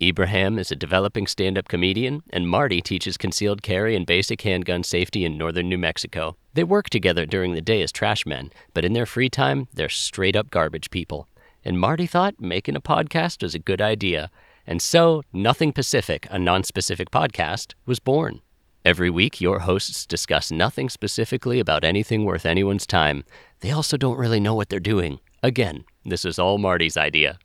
Ibrahim is a developing stand up comedian, and Marty teaches concealed carry and basic handgun safety in northern New Mexico. They work together during the day as trash men, but in their free time, they're straight up garbage people. And Marty thought making a podcast was a good idea. And so, Nothing Pacific, a non specific podcast, was born. Every week, your hosts discuss nothing specifically about anything worth anyone's time. They also don't really know what they're doing. Again, this is all Marty's idea.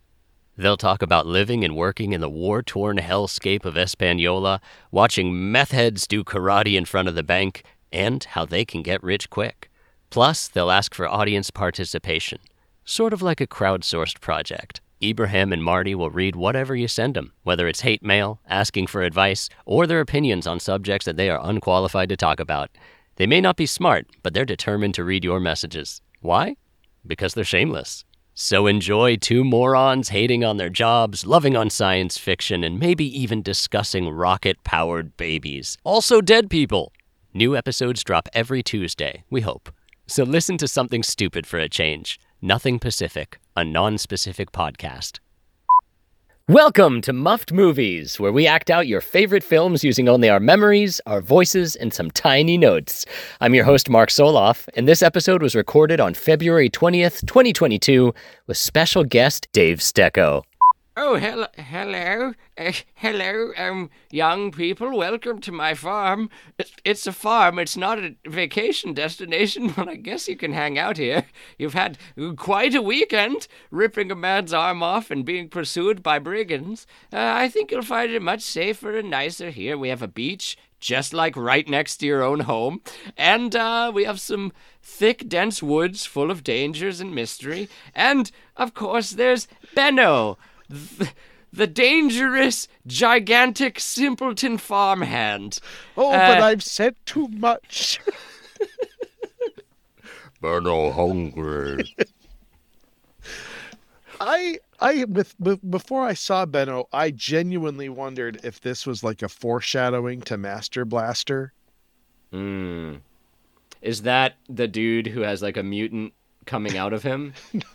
They'll talk about living and working in the war torn hellscape of Espanola, watching meth heads do karate in front of the bank, and how they can get rich quick. Plus, they'll ask for audience participation, sort of like a crowdsourced project. Ibrahim and Marty will read whatever you send them, whether it's hate mail, asking for advice, or their opinions on subjects that they are unqualified to talk about. They may not be smart, but they're determined to read your messages. Why? Because they're shameless. So enjoy two morons hating on their jobs, loving on science fiction, and maybe even discussing rocket powered babies. Also, dead people. New episodes drop every Tuesday, we hope. So listen to something stupid for a change. Nothing Pacific, a non specific podcast. Welcome to Muffed Movies, where we act out your favorite films using only our memories, our voices, and some tiny notes. I'm your host, Mark Soloff, and this episode was recorded on February 20th, 2022, with special guest Dave Stecco. Oh, hello, hello, uh, hello, um, young people. Welcome to my farm. It's, it's a farm. It's not a vacation destination, but I guess you can hang out here. You've had quite a weekend ripping a man's arm off and being pursued by brigands. Uh, I think you'll find it much safer and nicer here. We have a beach, just like right next to your own home, and uh, we have some thick, dense woods full of dangers and mystery. And of course, there's Benno the, the dangerous, gigantic simpleton farmhand. Oh, uh, but I've said too much. Benno hungry. I I with, before I saw Benno, I genuinely wondered if this was like a foreshadowing to Master Blaster. Hmm. Is that the dude who has like a mutant coming out of him?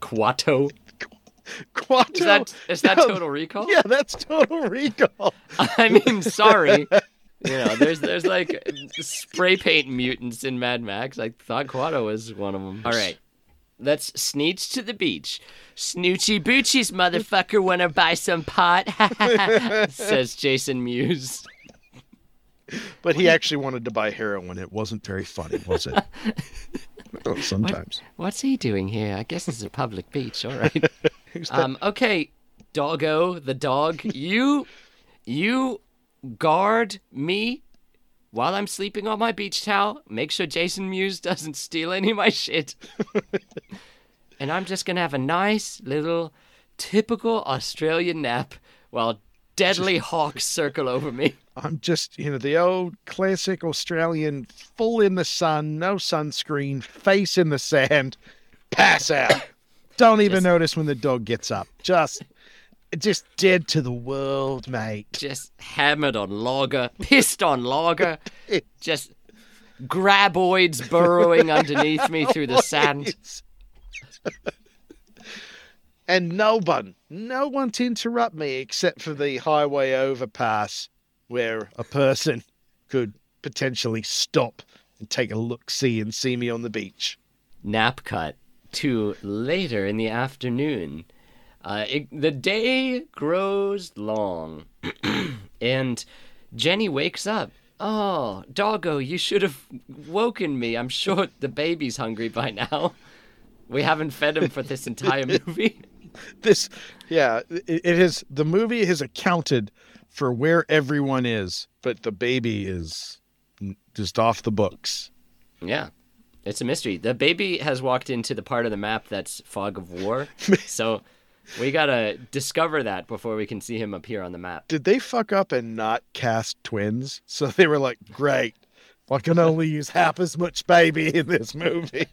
Kuato? Kuato. Is that is that no, Total Recall? Yeah, that's Total Recall. I mean, sorry. you know, there's there's like spray paint mutants in Mad Max. I thought Kuato was one of them. All right. Let's sneech to the beach. Snoochie boochies, motherfucker, wanna buy some pot? says Jason Mewes. But he actually wanted to buy heroin. It wasn't very funny, was it? sometimes. What, what's he doing here? I guess it's a public beach. All right. um, okay, doggo, the dog, you, you guard me while I'm sleeping on my beach towel. Make sure Jason Mewes doesn't steal any of my shit. and I'm just gonna have a nice little, typical Australian nap while deadly hawks circle over me. I'm just, you know, the old classic Australian, full in the sun, no sunscreen, face in the sand, pass out. Don't even just, notice when the dog gets up. Just just dead to the world, mate. Just hammered on lager, pissed on lager, just graboids burrowing underneath me through the sand. and no one, no one to interrupt me except for the highway overpass where a person could potentially stop and take a look see and see me on the beach. Nap cut to later in the afternoon. Uh, it, the day grows long, and Jenny wakes up. Oh, doggo, you should have woken me. I'm sure the baby's hungry by now. We haven't fed him for this entire movie. this, yeah, it, it is. The movie has accounted for where everyone is, but the baby is just off the books. Yeah. It's a mystery. The baby has walked into the part of the map that's fog of war. so we gotta discover that before we can see him appear on the map. Did they fuck up and not cast twins? So they were like, great. I can only use half as much baby in this movie.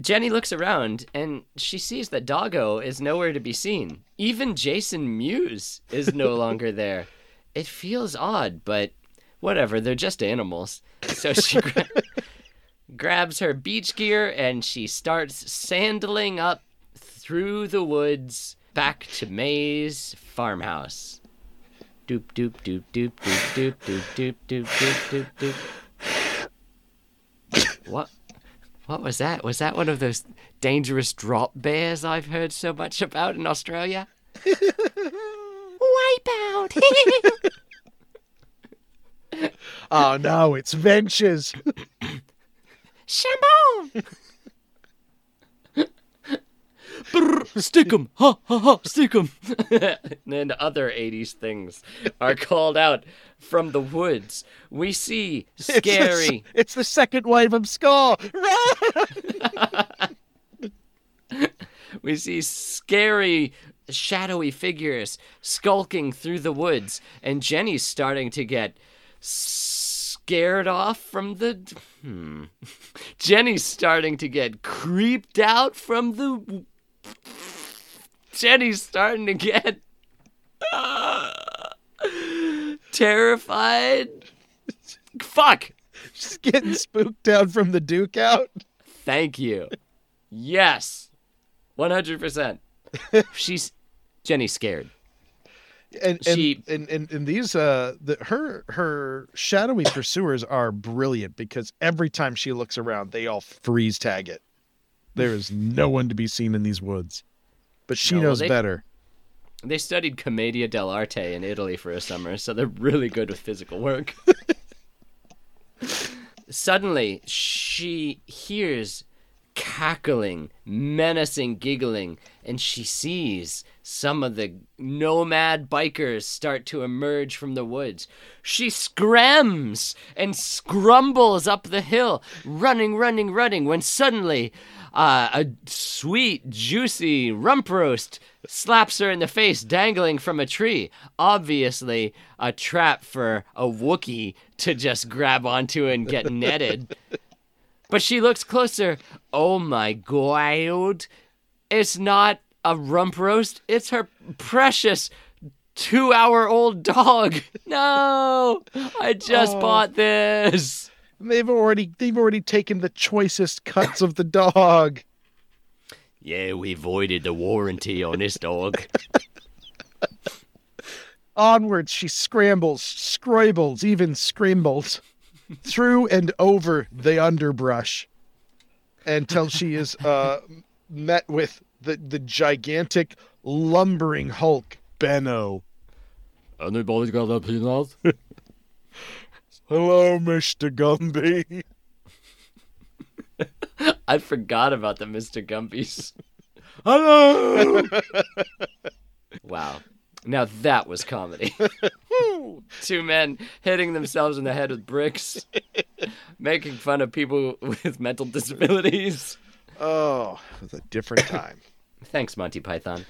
Jenny looks around and she sees that Doggo is nowhere to be seen. Even Jason Mewes is no longer there. It feels odd, but whatever, they're just animals. So she gra- grabs her beach gear and she starts sandaling up through the woods back to May's farmhouse. Doop doop doop doop doop doop doop doop doop doop doop. What? What was that? Was that one of those dangerous drop bears I've heard so much about in Australia? Wipeout! Oh ah, no, it's Ventures. Shambon! Stick 'em! Ha ha ha! Stick 'em! and other 80s things are called out from the woods. We see It's the, scary. it's the second wave of Scar. We see scary, shadowy figures skulking through the woods, and Jenny's starting to get scared off from the. Hmm. Jenny's starting to get creeped out from the. Jenny's starting to get. terrified. Fuck! She's getting spooked out from the Duke out. Thank you. Yes. 100%. She's Jenny's scared. And and, She- and, and and these uh the her her shadowy pursuers are brilliant because every time she looks around, they all freeze tag it. There is no one to be seen in these woods. But she No, well, knows they- better. They studied Commedia dell'arte in Italy for a summer, so they're really good with physical work. Suddenly, she hears cackling, menacing giggling, and she sees some of the nomad bikers start to emerge from the woods. She scrams and scrumbles up the hill, running, running, running, when suddenly uh, a sweet, juicy rump roast slaps her in the face, dangling from a tree. Obviously, a trap for a Wookiee to just grab onto and get netted. But she looks closer. Oh my god. It's not a rump roast, it's her precious two hour old dog. No, I just Oh. bought this. They've already they've already taken the choicest cuts of the dog. Yeah, we voided the warranty on this dog. Onwards she scrambles, scrabbles, even scrimbles through and over the underbrush until she is uh, met with the, the gigantic lumbering Hulk Benno. Anybody got a peanut? Hello, Mr. Gumby. I forgot about the Mr. Gumbies. Hello. Wow. Now that was comedy. Two men hitting themselves in the head with bricks, making fun of people with mental disabilities. oh, it was a different time. Thanks, Monty Python.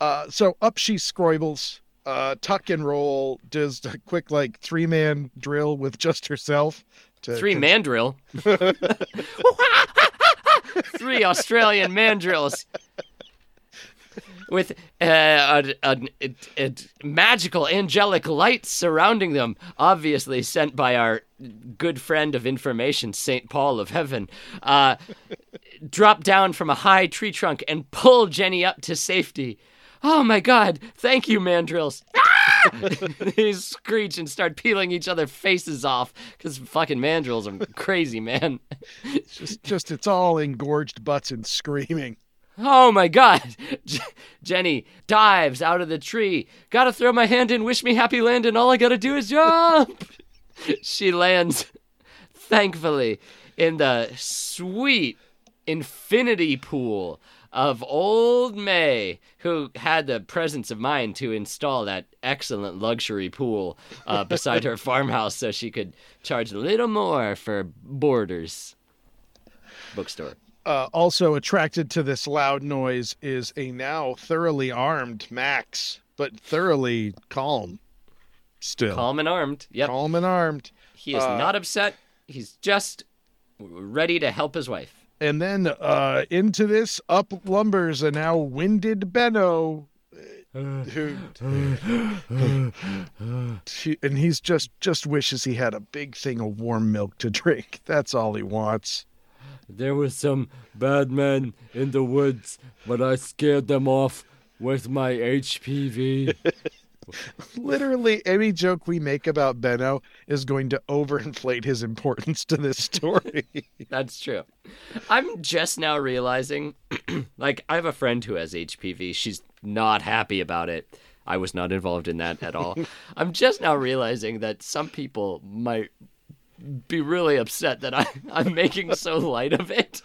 Uh, so up she scroibles, uh, tuck and roll, does a quick like three man drill with just herself. To Three mandrill. Three Australian mandrills. With uh, a, a, a, magical angelic light surrounding them, obviously sent by our good friend of information, Saint Paul of Heaven, uh, drop down from a high tree trunk and pull Jenny up to safety. Oh my God! Thank you, mandrills. they screech and start peeling each other faces off because fucking mandrills are crazy, man. just just it's all engorged butts and screaming. Oh my god! J- Jenny dives out of the tree. Gotta throw my hand in, wish me happy landing. And all I gotta do is jump. she lands, thankfully, in the sweet infinity pool of old May, who had the presence of mind to install that excellent luxury pool uh, beside her farmhouse so she could charge a little more for boarders. Bookstore. Uh, also attracted to this loud noise is a now thoroughly armed Max, but thoroughly calm. Still Calm and armed. Yep. calm and armed. He is Uh, not upset. He's just ready to help his wife. And then uh, into this up lumbers a now winded Benno, who, and he's just just wishes he had a big thing of warm milk to drink. That's all he wants. There were some bad men in the woods, but I scared them off with my HPV. Literally, any joke we make about Benno is going to overinflate his importance to this story. That's true. I'm just now realizing, like, I have a friend who has HPV. She's not happy about it. I was not involved in that at all. I'm just now realizing that some people might be really upset that I, I'm making so light of it.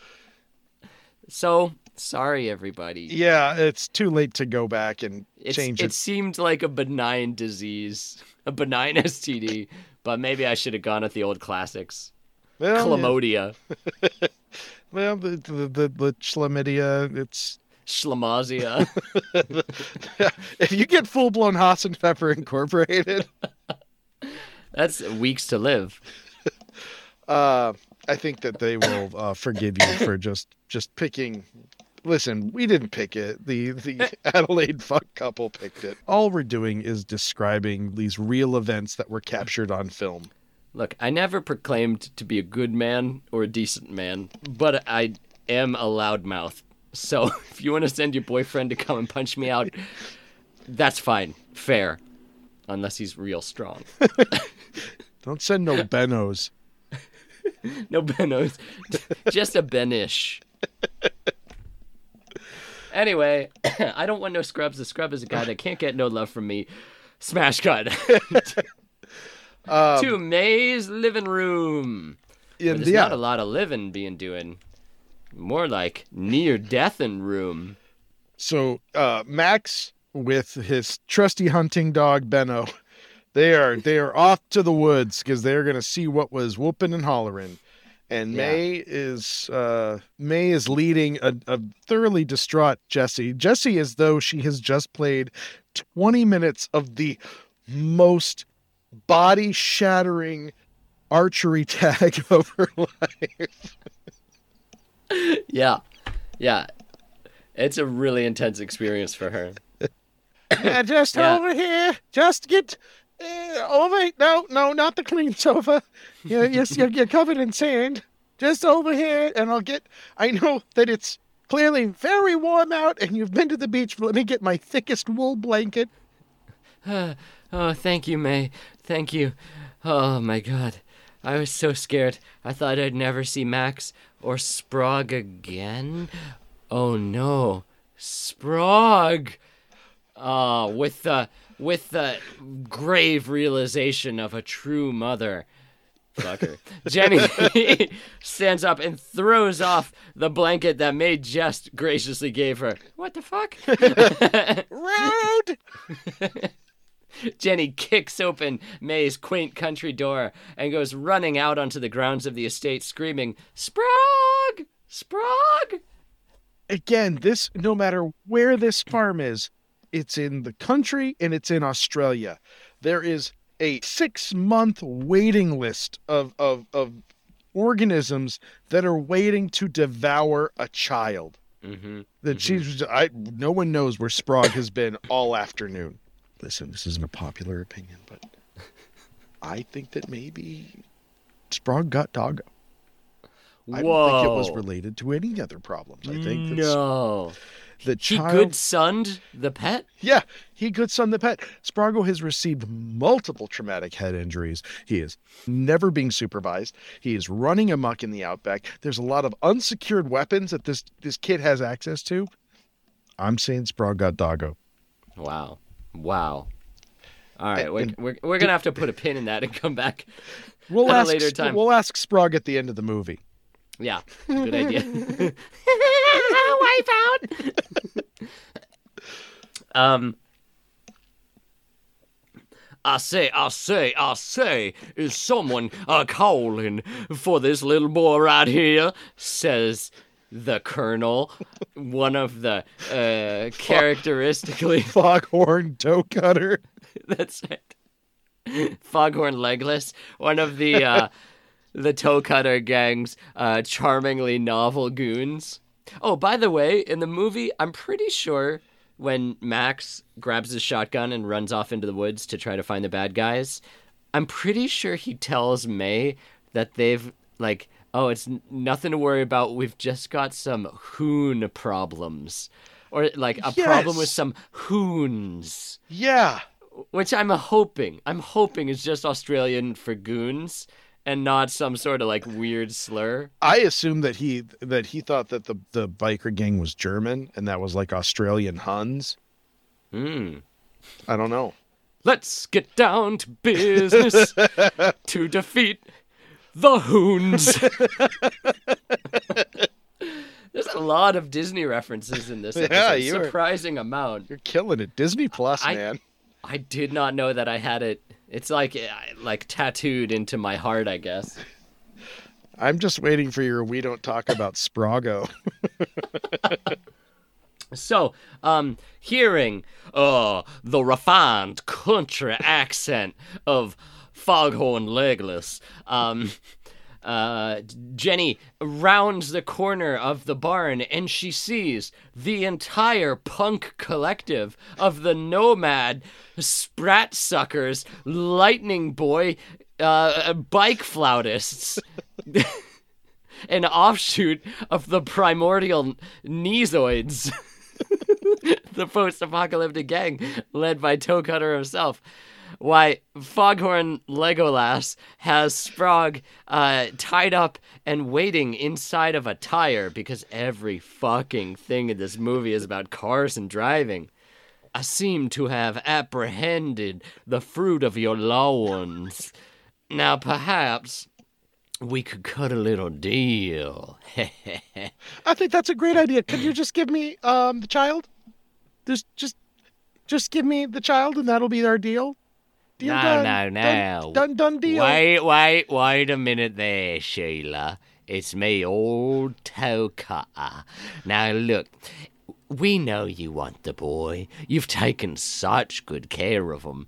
So, sorry, everybody. yeah, it's too late to go back and It's, change it it. seemed like a benign disease, a benign STD, but maybe I should have gone with the old classics. Well, yeah. Chlamydia, Well, the the the, the chlamydia. It's Schlamazia. if you get full blown Hassan Pepper Incorporated, That's weeks to live. Uh, I think that they will uh, forgive you for just just picking. Listen, we didn't pick it. The the Adelaide fuck couple picked it. All we're doing is describing these real events that were captured on film. Look, I never proclaimed to be a good man or a decent man, but I am a loudmouth. So if you want to send your boyfriend to come and punch me out, that's fine. Fair. Unless he's real strong. Don't send no Benos. No Benos. Just a Benish. Anyway, I don't want no scrubs. The scrub is a guy that can't get no love from me. Smash cut. Um, to May's living room. yeah, There's yeah. not a lot of living being doing. More like near death in room. So uh, Max with his trusty hunting dog Benno, they are they are off to the woods because they're gonna see what was whooping and hollering. And Yeah. May is uh, May is leading a, a thoroughly distraught Jesse. Jesse as though she has just played 20 minutes of the most body shattering archery tag of her life. Yeah. Yeah. It's a really intense experience for her. Yeah, just Yeah. over here. Just get uh, over. No, no, not the clean sofa. You're, you're, you're, covered in sand. Just over here, and I'll get. I know that it's clearly very warm out, and you've been to the beach. Let me get my thickest wool blanket. Oh, thank you, May. Thank you. Oh my god. I was so scared. I thought I'd never see Max or Sprague again. Oh no. Sprague! Ah, with the with the grave realization of a true mother. Fucker. Jenny stands up and throws off the blanket that May just graciously gave her. What the fuck? Road. Jenny kicks open May's quaint country door and goes running out onto the grounds of the estate, screaming, Sprague! Sprague! Again, this no matter where this farm is, it's in the country and it's in Australia. There is a six month waiting list of, of, of organisms that are waiting to devour a child. Mm-hmm. That she's I no one knows where Sprague has been all afternoon. Listen, this isn't a popular opinion, but I think that maybe Sprague got doggo. I don't think it was related to any other problems. I think No. The He good sunned the pet? Yeah, he good son the pet. Sprago has received multiple traumatic head injuries. He is never being supervised. He is running amok in the outback. There's a lot of unsecured weapons that this this kid has access to. I'm saying Sprague got doggo. Wow. Wow. All right, we're, we're, we're going to have to put a pin in that and come back. We'll At a ask later time. we'll ask Sprague at the end of the movie. Yeah, good idea. Wipe out. um, I say, I say, I say, is someone a calling for this little boy right here? Says the colonel, one of the uh, characteristically. Foghorn toe cutter. That's it. Foghorn Legless, one of the uh, the toe cutter gang's uh, charmingly novel goons. Oh, by the way, in the movie, I'm pretty sure when Max grabs his shotgun and runs off into the woods to try to find the bad guys, I'm pretty sure he tells May that they've like, oh, it's n- nothing to worry about. We've just got some hoon problems. or like a problem with some hoons, Yeah. which I'm hoping. I'm hoping is just Australian for goons and not some sort of like weird slur. I assume that he that he thought that the the biker gang was German and that was like Australian Huns. Hmm. I don't know. Let's get down to business to defeat the hoons. There's a lot of Disney references in this Yeah, you Surprising amount. You're killing it. Disney Plus, I- man. I did not know that I had it. It's like eh, like tattooed into my heart, I guess. I'm just waiting for your we don't talk about Sprago. So, um, hearing uh the refined country accent of Foghorn Legless, um, uh, Jenny rounds the corner of the barn and she sees the entire punk collective of the Nomad, Sprat Suckers, Lightning Boy, uh, bike flautists. An offshoot of the primordial Nezoids the post-apocalyptic gang led by Toe Cutter himself. Why Foghorn Legolas has Sprog uh, tied up and waiting inside of a tire because every fucking thing in this movie is about cars and driving. I seem to have apprehended the fruit of your loins. Now perhaps we could cut a little deal. I think that's a great idea. Could you just give me um the child? Just just just give me the child and that'll be our deal. Deal No, no, no. Done, done, deal. Wait, wait, wait a minute there, Sheila. It's me, old toe cutter. Now look, we know you want the boy. You've taken such good care of him.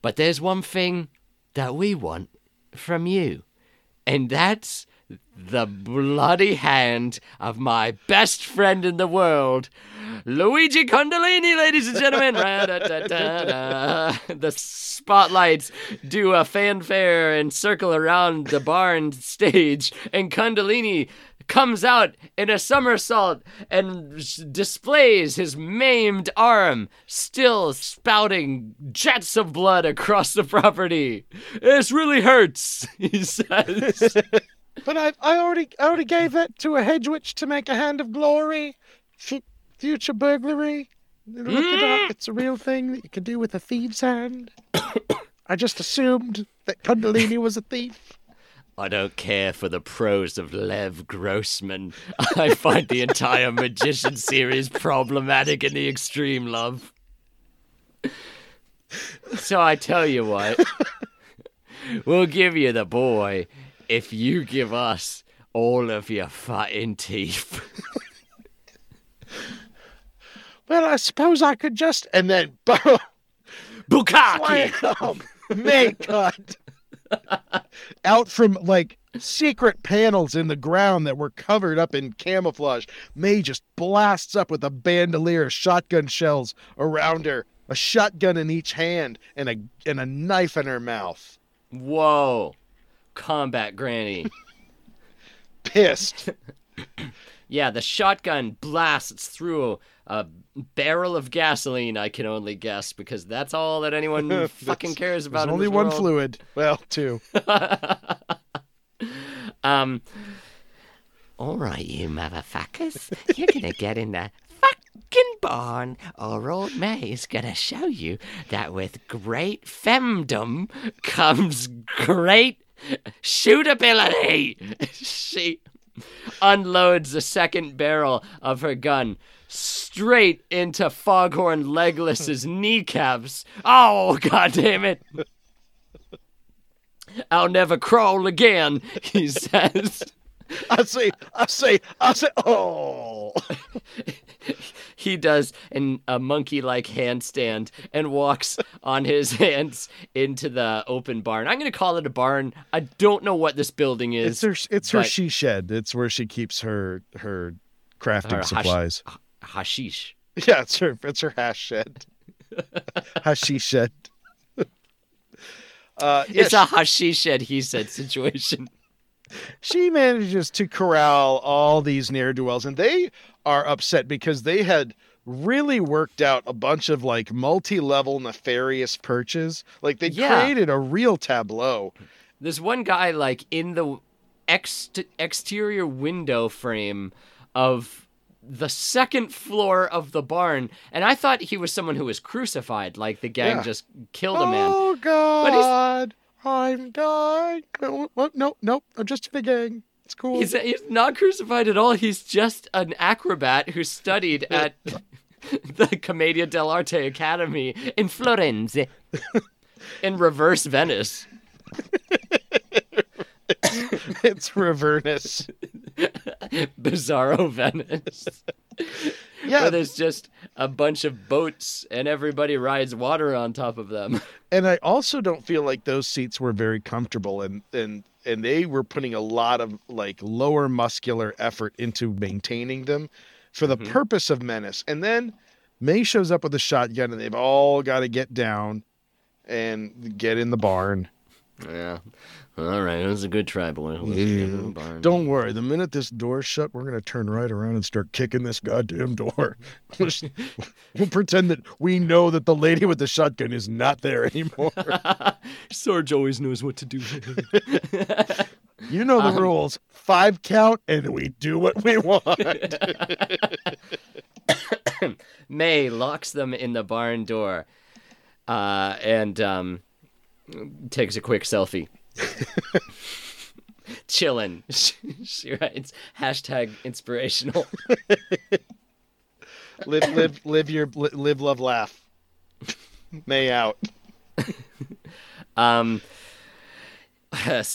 But there's one thing that we want from you, and that's the bloody hand of my best friend in the world, Luigi Condolini, ladies and gentlemen. The spotlights do a fanfare and circle around the barn stage, and Condolini comes out in a somersault and displays his maimed arm, still spouting jets of blood across the property. This really hurts, he says. But I I already I already gave that to a hedge witch to make a hand of glory. F- future burglary. Look it Mm. up. It's a real thing that you can do with a thief's hand. I just assumed that Kundalini was a thief. I don't care for the prose of Lev Grossman. I find the entire Magician series problematic in the extreme, love. So I tell you what, we'll give you the boy if you give us all of your fucking teeth. Well, I suppose I could just and then boom, Bukaki! wham, make cut. Out from like secret panels in the ground that were covered up in camouflage, May just blasts up with a bandolier of shotgun shells around her, a shotgun in each hand, and a and a knife in her mouth. Whoa. Combat Granny. Pissed. Yeah, the shotgun blasts through a barrel of gasoline, I can only guess, because that's all that anyone fucking cares about. In only one world. fluid. Well, two. Um. All right, you motherfuckers, you're gonna get in the fucking barn, or old May is gonna show you that with great femdom comes great shootability. she unloads the second barrel of her gun straight into Foghorn Legless's kneecaps. Oh, god damn it. I'll never crawl again, he says. I say, I say, I say, oh. he does an, a monkey like handstand and walks on his hands into the open barn. I'm going to call it a barn. I don't know what this building is. It's her, it's her she shed. It's where she keeps her her crafting Her hash- supplies. Hashish. Yeah, it's her, it's her hash shed. Hashish shed. Uh, yeah, It's a hashish shed, he said situation. she manages to corral all these ne'er do wells, and they are upset because they had really worked out a bunch of like multi-level nefarious perches. Like they Yeah. created a real tableau. There's one guy like in the ex- exterior window frame of the second floor of the barn, and I thought he was someone who was crucified, like the gang Yeah. just killed a man. Oh God, I'm dying. No, no, no, I'm just in the gang. It's cool. He's, he's not crucified at all. He's just an acrobat who studied at the Commedia dell'arte Academy in Florence, in reverse Venice. it's Revernus. Bizarro Venice. Yeah, Where there's just a bunch of boats and everybody rides water on top of them. and I also don't feel like those seats were very comfortable, and and and they were putting a lot of like lower muscular effort into maintaining them for the mm-hmm. purpose of menace. And then May shows up with a shotgun, and they've all got to get down and get in the barn. Yeah. All right. It was a good try, boy. Let's get in the barn. Don't worry. The minute this door's shut, we're gonna turn right around and start kicking this goddamn door. we'll pretend that we know that the lady with the shotgun is not there anymore. Sarge always knows what to do. You know the rules. Five count, and we do what we want. May locks them in the barn door uh, and um, takes a quick selfie. Chillin'. she writes hashtag inspirational. live, live, live your live, love, laugh. May out. Um,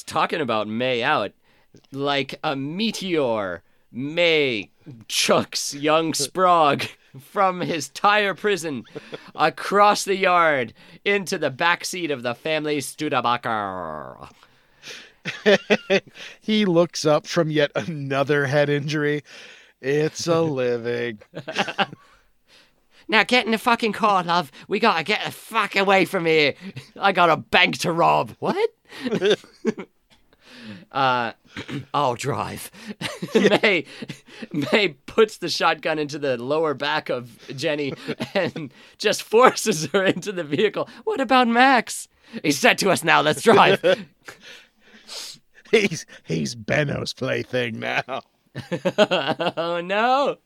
talking about May out, like a meteor, May chucks young Sprague from his tire prison across the yard into the back seat of the family Studebaker. He looks up from yet another head injury. It's a living. Now get in the fucking car, love. We gotta get the fuck away from here. I got a bank to rob. What? uh, I'll drive. May May puts the shotgun into the lower back of Jenny and just forces her into the vehicle. What about Max? He's said to us now. Let's drive. He's he's Benno's plaything now. oh no.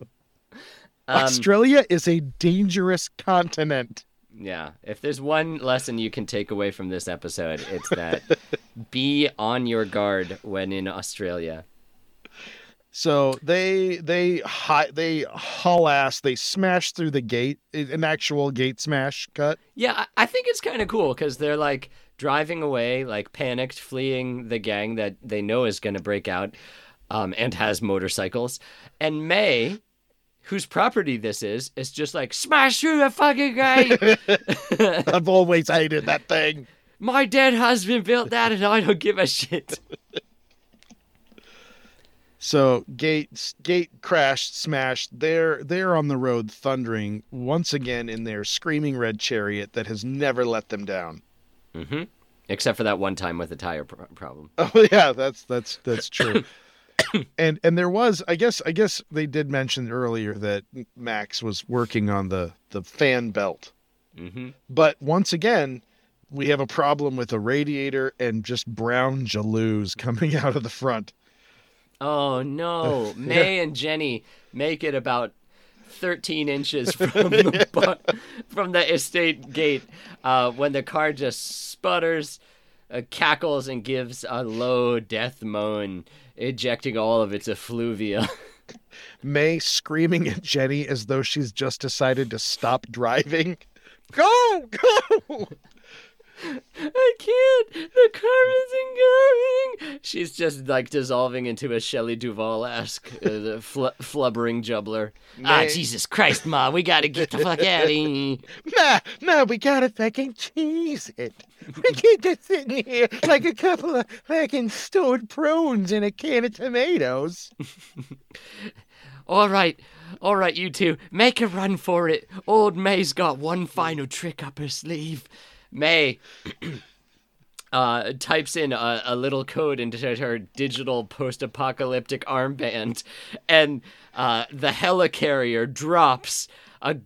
Um, Australia is a dangerous continent. Yeah, if there's one lesson you can take away from this episode, it's that be on your guard when in Australia. So they they hi, they haul ass. They smash through the gate, an actual gate smash cut. Yeah, I think it's kind of cool because they're like driving away, like panicked, fleeing the gang that they know is going to break out um, and has motorcycles. And May, whose property this is, is just like, smash through the fucking gate. I've always hated that thing. My dead husband built that and I don't give a shit. So gate gate crashed, smashed. They're they're on the road, thundering once again in their screaming red chariot that has never let them down. Mm-hmm. Except for that one time with the tire pro- problem. Oh yeah, that's that's that's true. and and there was, I guess, I guess they did mention earlier that Max was working on the the fan belt, hmm but once again, we have a problem with a radiator and just brown jaloux coming out of the front. Oh no! May and Jenny make it about thirteen inches from the bu- from the estate gate uh, when the car just sputters, uh, cackles, and gives a low death moan, ejecting all of its effluvia. May screaming at Jenny as though she's just decided to stop driving. Go, go! I can't. The car isn't going. She's just like dissolving into a Shelley Duvall esque uh, fl- flubbering jubbler. Ah, Jesus Christ, Ma, we gotta get the fuck out of here. Ma, ma, we gotta fucking cheese it. We can't just sitting here like a couple of fucking stewed prunes in a can of tomatoes. All right, all right, you two, make a run for it. Old May's got one final trick up her sleeve. May, uh, types in a, a little code into her digital post-apocalyptic armband, and uh, the helicarrier drops a,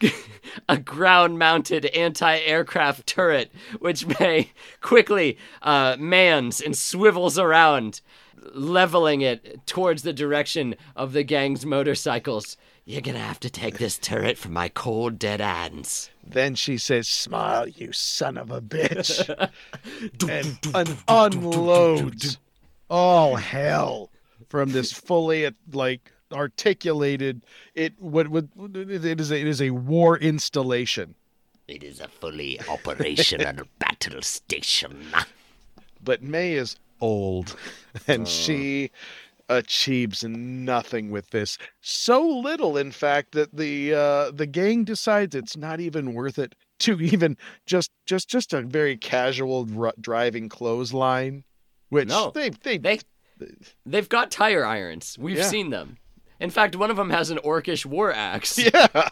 a ground-mounted anti-aircraft turret, which May quickly uh, mans and swivels around, leveling it towards the direction of the gang's motorcycles. You're gonna have to take this turret from my cold dead hands. Then she says, Smile, you son of a bitch. and un- unloads all hell from this fully, like, articulated. It what would it is a, it is a war installation. It is a fully operational battle station. But May is old, and she oh. Achieves nothing with this. So little, in fact, that the uh, the gang decides it's not even worth it to even just just just a very casual r- driving clothesline, which No, they they, They they've got tire irons. We've Yeah. seen them. In fact, one of them has an orcish war axe. yeah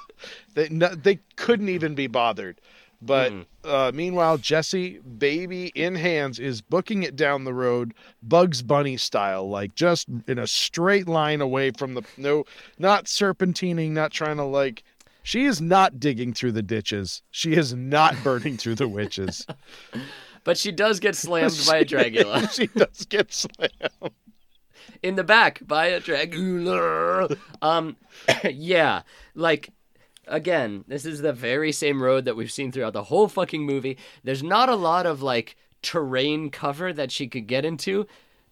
they no, they couldn't even be bothered. But uh, meanwhile, Jesse, baby in hands, is booking it down the road, Bugs Bunny style, like just in a straight line away from the no, not serpentining, not trying to like. She is not digging through the ditches. She is not burning through the witches. But she does get slammed by a Dragula. she does get slammed. in the back by a Dragula. Um, yeah, like again, this is the very same road that we've seen throughout the whole fucking movie. There's not a lot of like terrain cover that she could get into,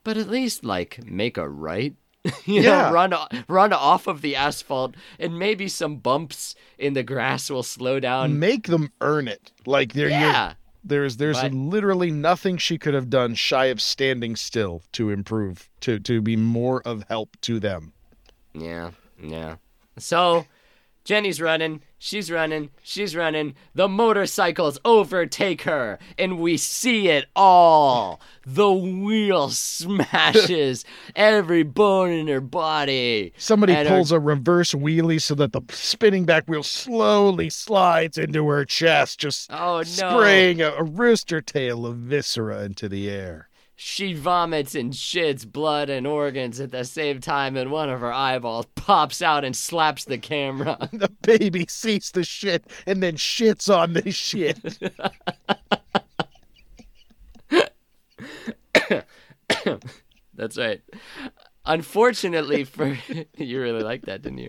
but at least like make a right. you Yeah. know, run run off of the asphalt, and maybe some bumps in the grass will slow down. Make them earn it. Like they're Yeah, There's there's But- literally nothing she could have done shy of standing still to improve to to be more of help to them. Yeah, yeah. So Jenny's running, she's running, she's running. The motorcycles overtake her, and we see it all. The wheel smashes every bone in her body. Somebody And her- pulls a reverse wheelie so that the spinning back wheel slowly slides into her chest, just Oh no. spraying a, a rooster tail of viscera into the air. She vomits and shits blood and organs at the same time, and one of her eyeballs pops out and slaps the camera. The baby sees the shit and then shits on the shit. That's right. Unfortunately for you really liked that, didn't you?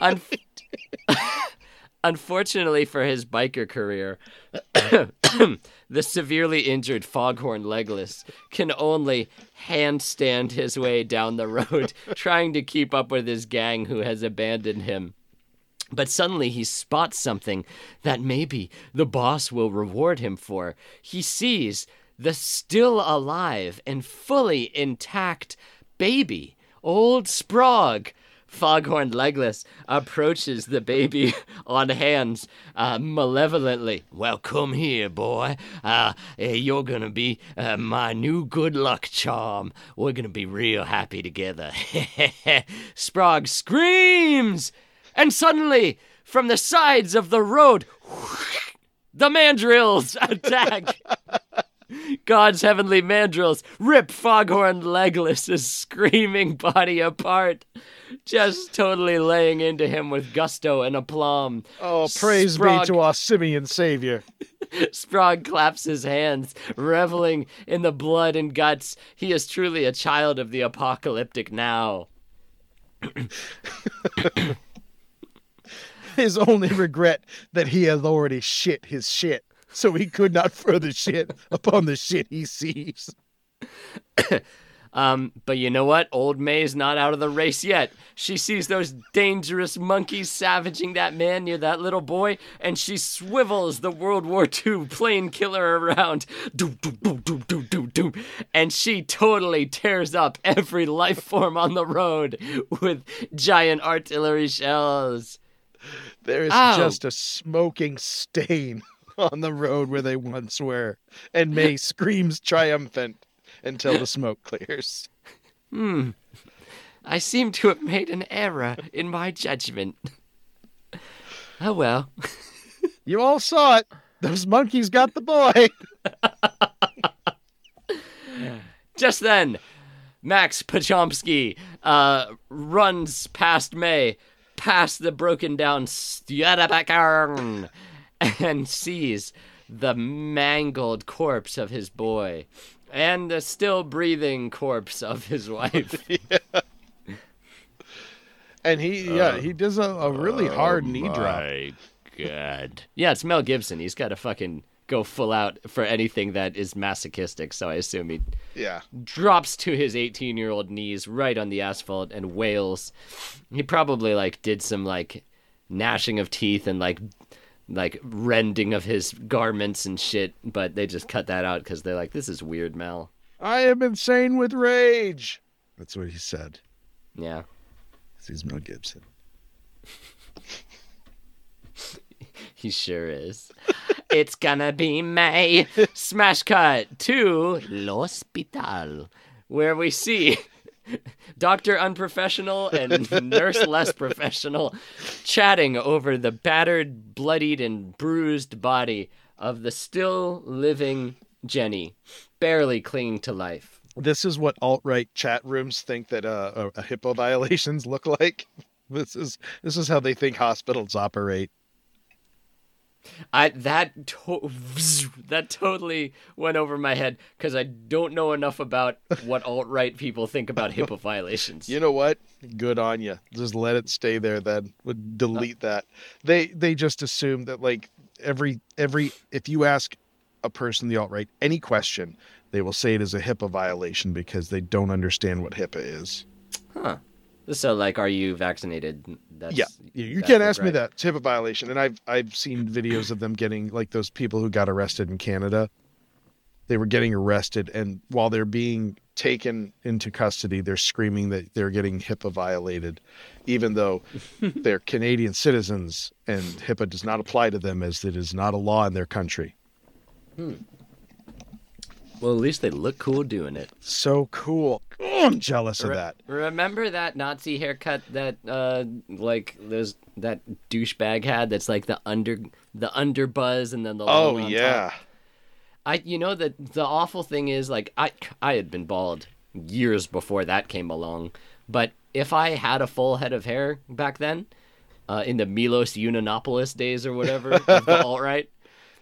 Un- Unfortunately for his biker career, the severely injured Foghorn Legless can only handstand his way down the road, trying to keep up with his gang who has abandoned him. But suddenly he spots something that maybe the boss will reward him for. He sees the still alive and fully intact baby, old Sprague. Foghorn Legless approaches the baby on hands uh, malevolently. Well, come here, boy. Uh, eh, you're gonna be uh, my new good luck charm. We're gonna be real happy together. Sprague screams! And suddenly, from the sides of the road, the mandrills attack. God's heavenly mandrills rip Foghorn Legless's screaming body apart, just totally laying into him with gusto and aplomb. Oh, praise Sprague- be to our simian savior. Sprague claps his hands, reveling in the blood and guts. He is truly a child of the apocalyptic now. His only regret that he has already shit his shit, so he could not further shit upon the shit he sees. Um, but you know what? Old May's not out of the race yet. She sees those dangerous monkeys savaging that man near that little boy, and she swivels the World War II plane killer around. Doom, doom, doom, doom, doom, doom, doom. And she totally tears up every life form on the road with giant artillery shells. There is Ow. just a smoking stain on the road where they once were, and May screams triumphant until the smoke clears. Hmm. I seem to have made an error in my judgment. Oh well. You all saw it. Those monkeys got the boy. Just then, Max Pachomsky uh, runs past May, past the broken down Studebaker, and sees the mangled corpse of his boy and the still breathing corpse of his wife. And he, yeah, he does a, a really oh hard knee drop. God. Yeah, it's Mel Gibson. He's got to fucking go full out for anything that is masochistic. So I assume he Yeah. drops to his 18 year old knees right on the asphalt and wails. He probably like did some like gnashing of teeth and like like rending of his garments and shit, but they just cut that out because they're like, this is weird, Mel. I am insane with rage. That's what he said. Yeah. He's Mel Gibson. He sure is. it's gonna be May. Smash cut to L'Hospital, where we see Doctor Unprofessional and Nurse Less Professional chatting over the battered, bloodied, and bruised body of the still living Jenny, barely clinging to life. This is what alt right chat rooms think that uh, uh, HIPAA violations look like. This is this is how they think hospitals operate. I that to- that totally went over my head because I don't know enough about what alt right people think about HIPAA violations. You know what? Good on you. Just let it stay there. Then would delete uh, that. They they just assume that like every every if you ask a person the alt right any question, they will say it is a HIPAA violation because they don't understand what HIPAA is. So, like, are you vaccinated? That's, Yeah, you, can't ask me that. It's HIPAA violation, and I've I've seen videos of them getting like those people who got arrested in Canada. They were getting arrested, and while they're being taken into custody, they're screaming that they're getting HIPAA violated, even though they're Canadian citizens and HIPAA does not apply to them as it is not a law in their country. Hmm. Well, at least they look cool doing it. So cool. I'm jealous of Re- that. Remember that Nazi haircut that, uh, like, there's that douchebag had that's like the under the underbuzz and then the Oh on yeah. top? I you know that the awful thing is like I I had been bald years before that came along, but if I had a full head of hair back then, uh, in the Milos Yiannopoulos days or whatever of the alt right,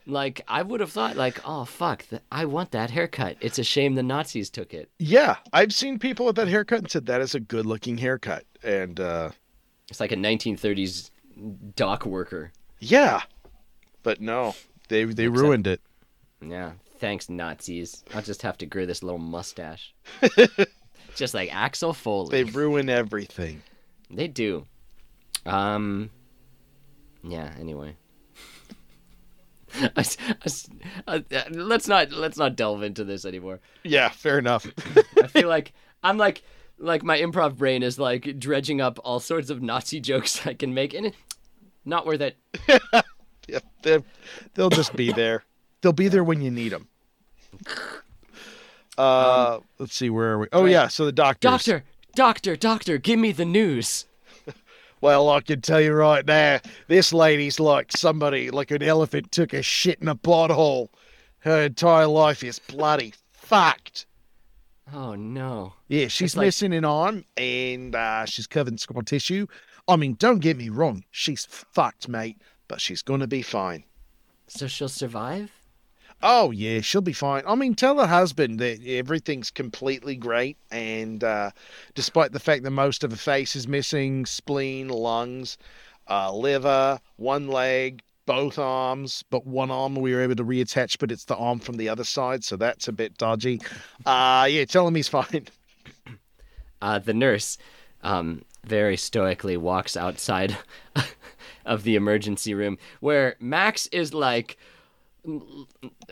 like I would have thought like oh fuck th- I want that haircut. It's a shame the Nazis took it. Yeah, I've seen people with that haircut and said that is a good looking haircut. And uh It's like a 1930s dock worker. yeah. But no, they they Except- ruined it. Yeah, thanks Nazis. I'll just have to grow this little mustache. just like Axel Foley. They ruin everything. They do. Um. Yeah. Anyway. I I uh, let's not let's not delve into this anymore. Yeah, fair enough. I feel like I'm like like my improv brain is like dredging up all sorts of Nazi jokes I can make, and it not worth it. yeah, they they'll just be there. They'll be there when you need them. Uh, let's see, where are we? Oh right. yeah, so the doctor. Doctor, doctor, doctor, give me the news. Well, I can tell you right now, this lady's like somebody, like an elephant took a shit in a pothole. Her entire life is bloody fucked. Oh no. Yeah, she's like- missing an arm and uh, she's covered in scar tissue. I mean, don't get me wrong, she's fucked, mate, but she's gonna be fine. So she'll survive? Oh yeah, she'll be fine. I mean, tell her husband that everything's completely great, and uh, despite the fact that most of her face is missing, spleen, lungs, uh, liver, one leg, both arms, but one arm we were able to reattach, but it's the arm from the other side, so that's a bit dodgy. Uh, yeah, tell him he's fine. uh, the nurse um, very stoically walks outside of the emergency room where Max is like,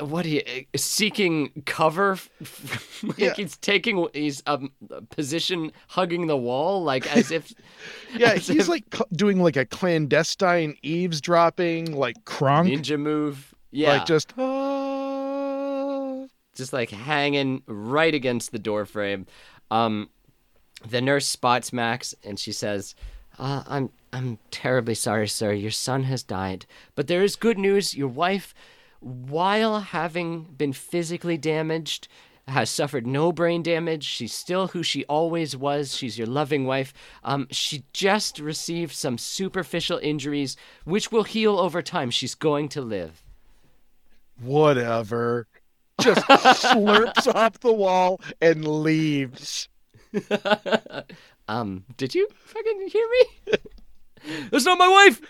what you seeking cover? like Yeah. he's taking he's um, a position hugging the wall, like as if Yeah, as he's if like doing like a clandestine eavesdropping, like crunk, ninja move. Yeah, like just. "Ah." just like hanging right against the door frame. Um, the nurse spots Max and she says, uh, "I'm I'm terribly sorry, sir. Your son has died, but there is good news. Your wife while having been physically damaged, has suffered no brain damage. She's still who she always was. She's your loving wife. Um, she just received some superficial injuries, which will heal over time. She's going to live. Whatever. Just slurps off the wall and leaves. um, did you fucking hear me? That's not my wife.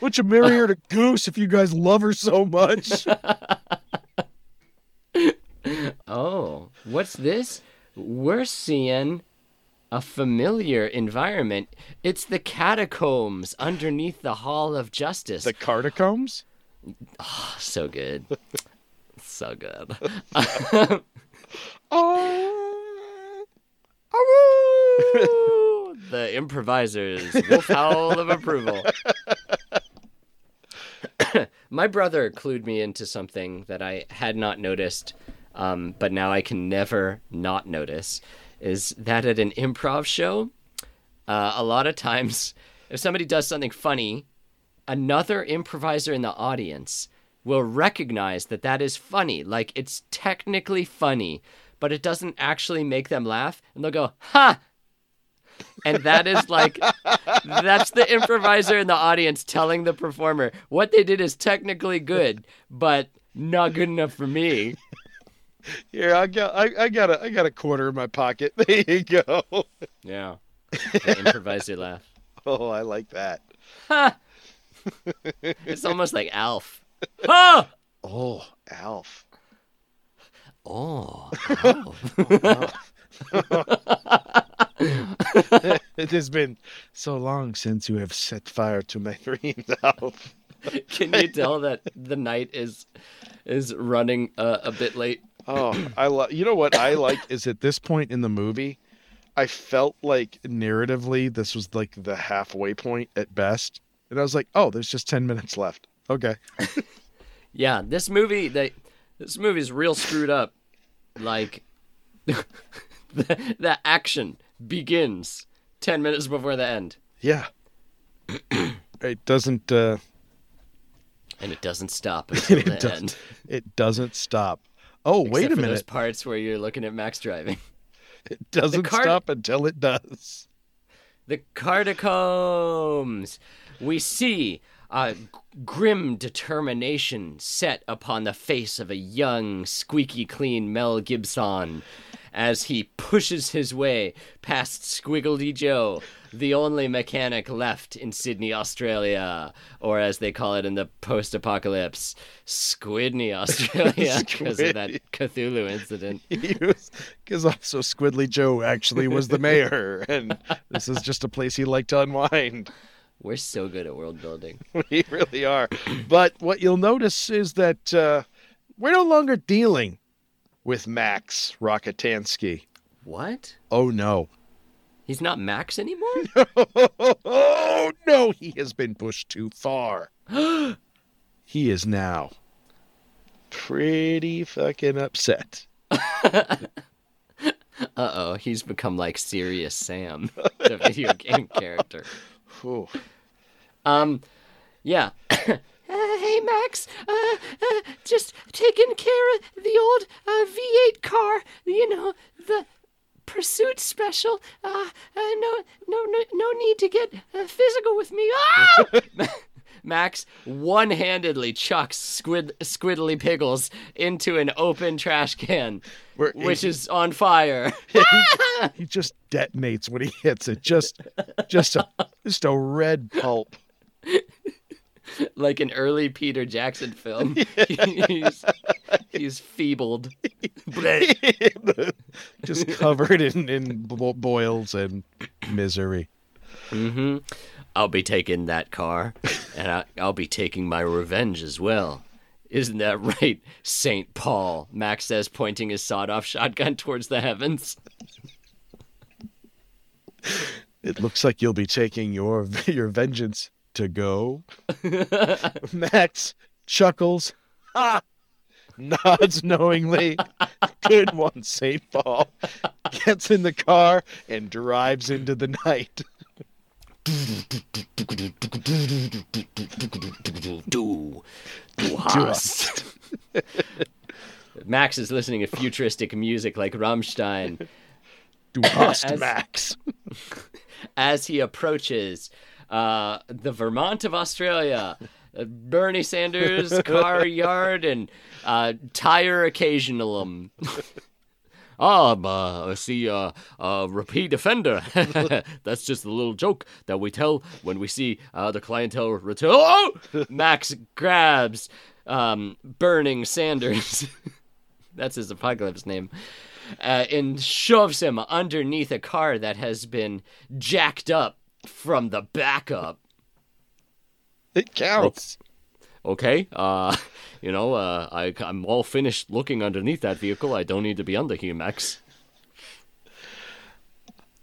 Would you marry her to Goose if you guys love her so much? oh, what's this? We're seeing a familiar environment. It's the catacombs underneath the Hall of Justice. the catacombs? Oh, so good. so good. Oh. the improvisers wolf howl of approval. My brother clued me into something that I had not noticed, um, but now I can never not notice. Is that at an improv show, uh, a lot of times, if somebody does something funny, another improviser in the audience will recognize that that is funny. Like it's technically funny, but it doesn't actually make them laugh. And they'll go, ha! And that is like, that's the improviser in the audience telling the performer what they did is technically good, but not good enough for me. Here, I got, I, I got a, I got a quarter in my pocket. There you go. Yeah. The improviser laugh. Oh, I like that. Ha! It's almost like Alf. Ha! Oh, Alf. Oh. oh. it has been so long since you have set fire to my dreams, Alf. Can you tell that the night is is running uh, a bit late? Oh, I love. You know what I like is at this point in the movie, I felt like narratively this was like the halfway point at best, and I was like, oh, there's just ten minutes left. Okay. Yeah, this movie they this movie is real screwed up. Like the, the action begins 10 minutes before the end Yeah. it doesn't. uh and it doesn't stop until It the doesn't. end. It doesn't stop. Oh, wait a for those minute. parts where you're looking at Max driving. It doesn't card- stop until it does. The Cardacombs. We see a grim determination set upon the face of a young, squeaky clean Mel Gibson as he pushes his way past Squiggledy Joe, the only mechanic left in Sydney, Australia, or as they call it in the post-apocalypse, Squidney, Australia, because of that Cthulhu incident. Because also Squidly Joe actually was the mayor, and this is just a place he liked to unwind. We're so good at world building. we really are. But what you'll notice is that uh, we're no longer dealing with Max Rockatansky. What? Oh no. He's not Max anymore? oh no, he has been pushed too far. he is now pretty fucking upset. Uh oh, he's become like Serious Sam, the video game character. Whew. Um, yeah. Hey Max, uh, uh, just taking care of the old uh, V8 car. You know the pursuit special. Uh, uh no, no, no, no need to get uh, physical with me. Ah! Max one-handedly chucks Squid Squiddly Piggles into an open trash can, Where- which is on fire. He just detonates when he hits it. Just, just a, just a red pulp. like an early Peter Jackson film. he's, he's feebled. just covered in, in boils and misery. hmm I'll be taking that car, and I, I'll be taking my revenge as well. Isn't that right, Saint Paul? Max says, pointing his sawed-off shotgun towards the heavens. It looks like you'll be taking your your vengeance to go. Max chuckles, ha, nods knowingly. Good one, Saint Paul. Gets in the car and drives into the night. Du, du hast. Max is listening to futuristic music like Rammstein Du hast As- Max. as he approaches uh, the Vermont of Australia. uh, Bernie Sanders car yard and uh, tire occasionalum. Ah, uh, I see uh, a repeat offender. That's just a little joke that we tell when we see uh, the clientele return. Oh! Max grabs um, Burning Sanders. That's his apocalypse name. Uh, and shoves him underneath a car that has been jacked up from the backup. It counts. Okay, uh, you know, uh, I, I'm all finished looking underneath that vehicle. I don't need to be under here, Max.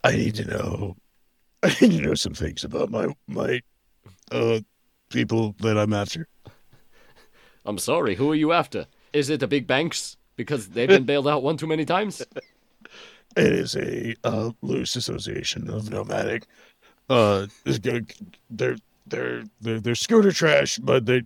I need to know. I need to know some things about my my uh people that I'm after. I'm sorry, who are you after? Is it the big banks? Because they've been bailed out one too many times? It is a uh, loose association of nomadic. Uh, they're they're they're they're, they're scooter trash, but they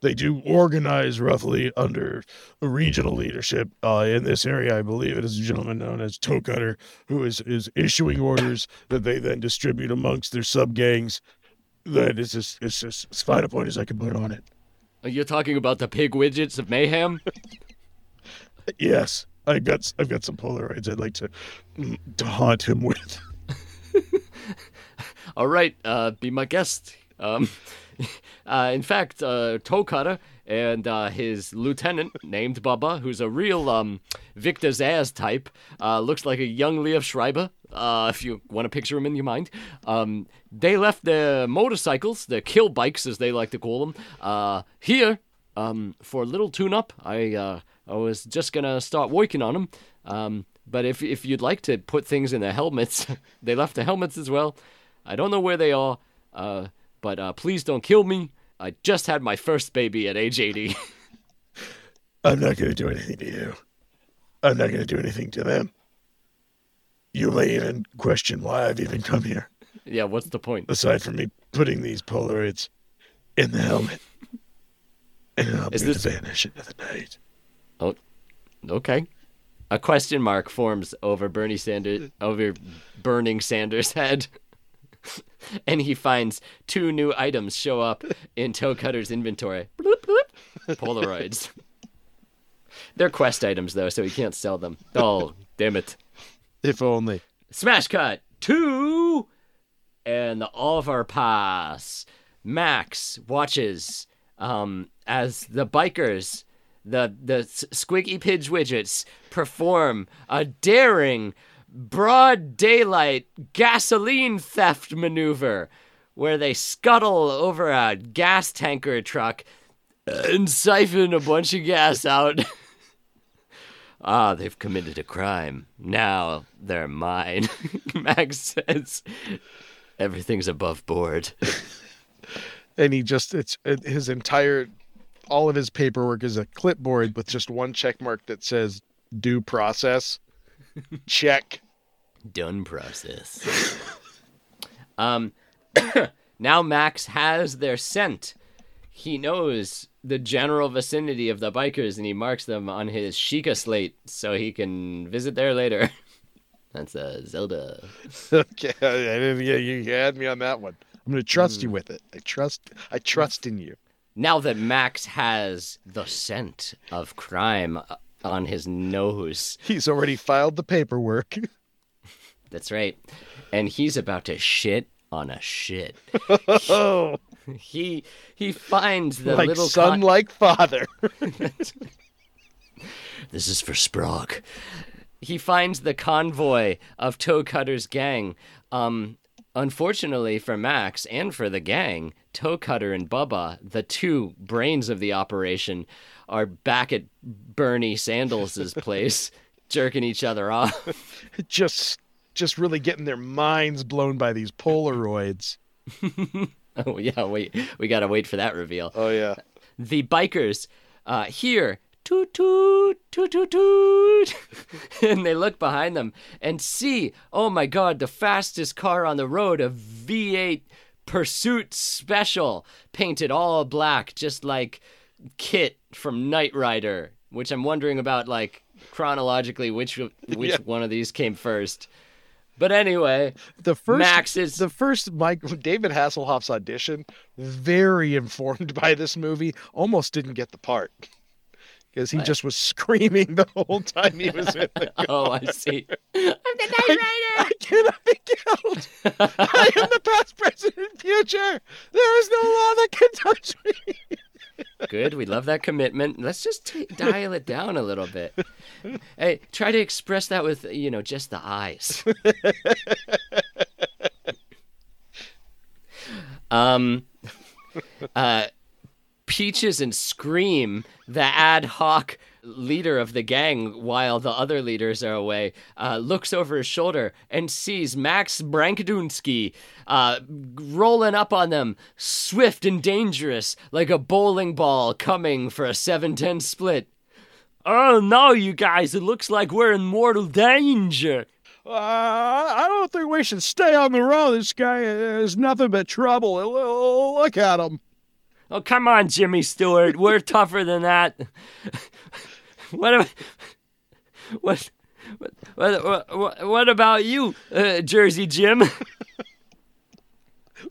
they do organize roughly under regional leadership. Uh, in this area, I believe it is a gentleman known as Toe Cutter who is is issuing orders that they then distribute amongst their sub gangs. That is just it's just as fine a point as I can put on it. You're you talking about the pig widgets of mayhem? Yes, I got I've got some Polaroids I'd like to mm, to haunt him with. All right, uh, be my guest. Um, uh, in fact, uh, Toe Cutter and uh, his lieutenant named Bubba, who's a real um, Victor Zsasz type, uh, looks like a young Liev Schreiber, uh, if you want to picture him in your mind. Um, they left their motorcycles, their kill bikes, as they like to call them, uh, here um, for a little tune-up. I uh, I was just gonna start working on them. Um, but if if you'd like to put things in their helmets, they left the helmets as well. I don't know where they are, uh, but uh, please don't kill me. I just had my first baby at age 80. I'm not going to do anything to you. I'm not going to do anything to them. You may even question why I've even come here, yeah, what's the point? aside from me putting these Polaroids in the helmet. And I'm Is going this- to vanish into the night. Oh, Okay. A question mark forms over Bernie Sanders over burning Sanders' head. and he finds two new items show up in Toe Cutter's inventory. Bloop, bloop. Polaroids. They're quest items though, so he can't sell them. Oh, damn it. If only. Smash cut two and the Oliver Pass. Max watches um, as the bikers, the the Squiggy Pidge widgets, perform a daring, broad daylight gasoline theft maneuver, where they scuttle over a gas tanker truck and siphon a bunch of gas out. Ah, they've committed a crime. Now they're mine. Max says everything's above board. And he just, it's it, his entire, all of his paperwork is a clipboard with just one check mark that says due process. Check. Done process. um, now Max has their scent. He knows the general vicinity of the bikers and he marks them on his Sheikah slate so he can visit there later. That's uh, Zelda. Okay, I didn't, yeah, you had me on that one. I'm gonna trust you with it. I trust. I trust in you. Now that Max has the scent of crime uh, on his nose, He's already filed the paperwork. That's right. And he's about to shit on a shit. oh, He he finds the like little son, con- like father. This is for Sprague. He finds the convoy of Toe Cutter's gang. Um unfortunately for Max and for the gang, Toe Cutter and Bubba, the two brains of the operation, are back at Bernie Sandals' place, jerking each other off. just, just really getting their minds blown by these Polaroids. oh yeah, wait we gotta wait for that reveal. Oh yeah. the bikers uh, hear toot toot toot toot toot and they look behind them and see oh my god the fastest car on the road a v8 pursuit special painted all black just like kit from knight rider which i'm wondering about like chronologically which which Yeah. one of these came first but anyway The first Max is- the first Mike David Hasselhoff's audition. Very informed by this movie. Almost didn't get the part because he just was screaming the whole time he was in the oh i see i'm the knight rider I cannot be killed. I am the past, present, and future. There is no law that can touch me. Good. We love that commitment. Let's just t- dial it down a little bit. Hey, try to express that with, you know, just the eyes. um, uh, Peaches and Scream, the ad hoc leader of the gang while the other leaders are away, uh, looks over his shoulder and sees Max Brankdunsky uh, rolling up on them, swift and dangerous, like a bowling ball coming for a 7 10 split. Oh no, you guys, it looks like we're in mortal danger. Uh, I don't think we should stay on the road. This guy is nothing but trouble. Look at him. Oh, come on, Jimmy Stewart. We're tougher than that. What, ab- what, what, what, what, what about you, uh, Jersey Jim?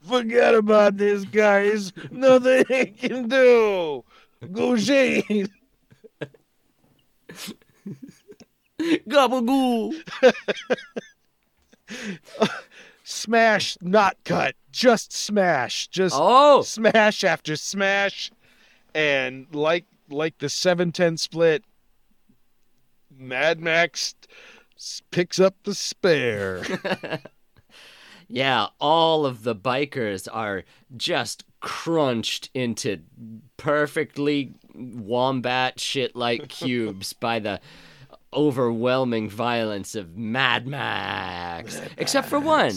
Forget about this, guys. Nothing he can do. Go Shane. Gabagoo. Smash, not cut. Just smash. Just Oh, smash after smash. And like like the 710 split, Mad Max picks up the spare. yeah, all of the bikers are just crunched into perfectly wombat shit like cubes by the overwhelming violence of Mad Max. Except for one.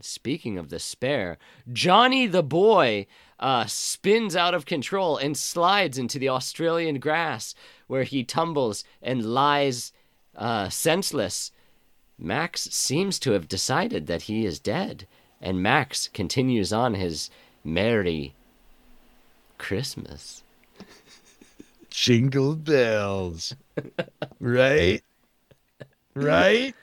Speaking of the spare, Johnny the boy uh, spins out of control and slides into the Australian grass where he tumbles and lies uh, senseless. Max seems to have decided that he is dead, and Max continues on his merry Christmas. Jingle bells. Right? Right?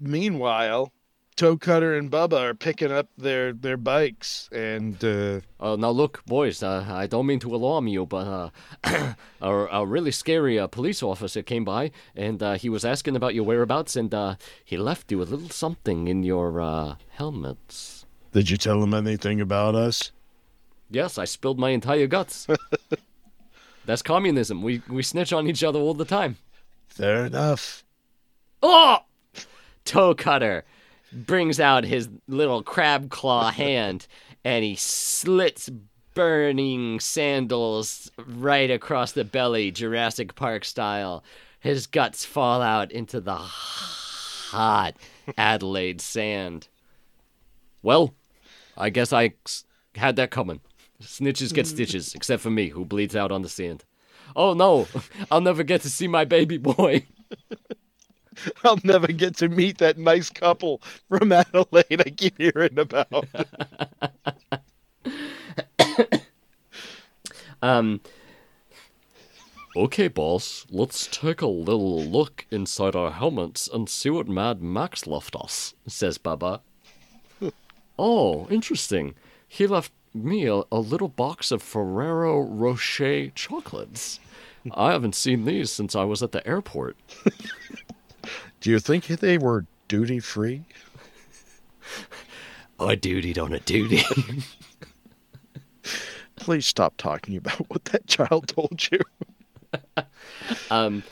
Meanwhile, Toe Cutter and Bubba are picking up their, their bikes and uh, Uh, now look, boys, uh, I don't mean to alarm you, but uh, a, a really scary uh, police officer came by, and uh, he was asking about your whereabouts, and uh, he left you a little something in your uh, helmets. did you tell them anything about us? Yes, I spilled my entire guts. That's communism. We we snitch on each other all the time. Fair enough. Oh! Toe Cutter brings out his little crab claw hand and he slits burning sandals right across the belly, Jurassic Park style. His guts fall out into the hot Adelaide sand. Well, I guess I had that coming. Snitches get mm. stitches, except for me, who bleeds out on the sand. Oh no, I'll never get to see my baby boy. I'll never get to meet that nice couple from Adelaide I keep hearing about. Um. Okay, boss. Let's take a little look inside our helmets and see what Mad Max left us, says Baba. oh, interesting. He left me a, a little box of Ferrero Rocher chocolates. I haven't seen these since I was at the airport. Do you think they were duty free? I dutied on a duty. Please stop talking about what that child told you. um,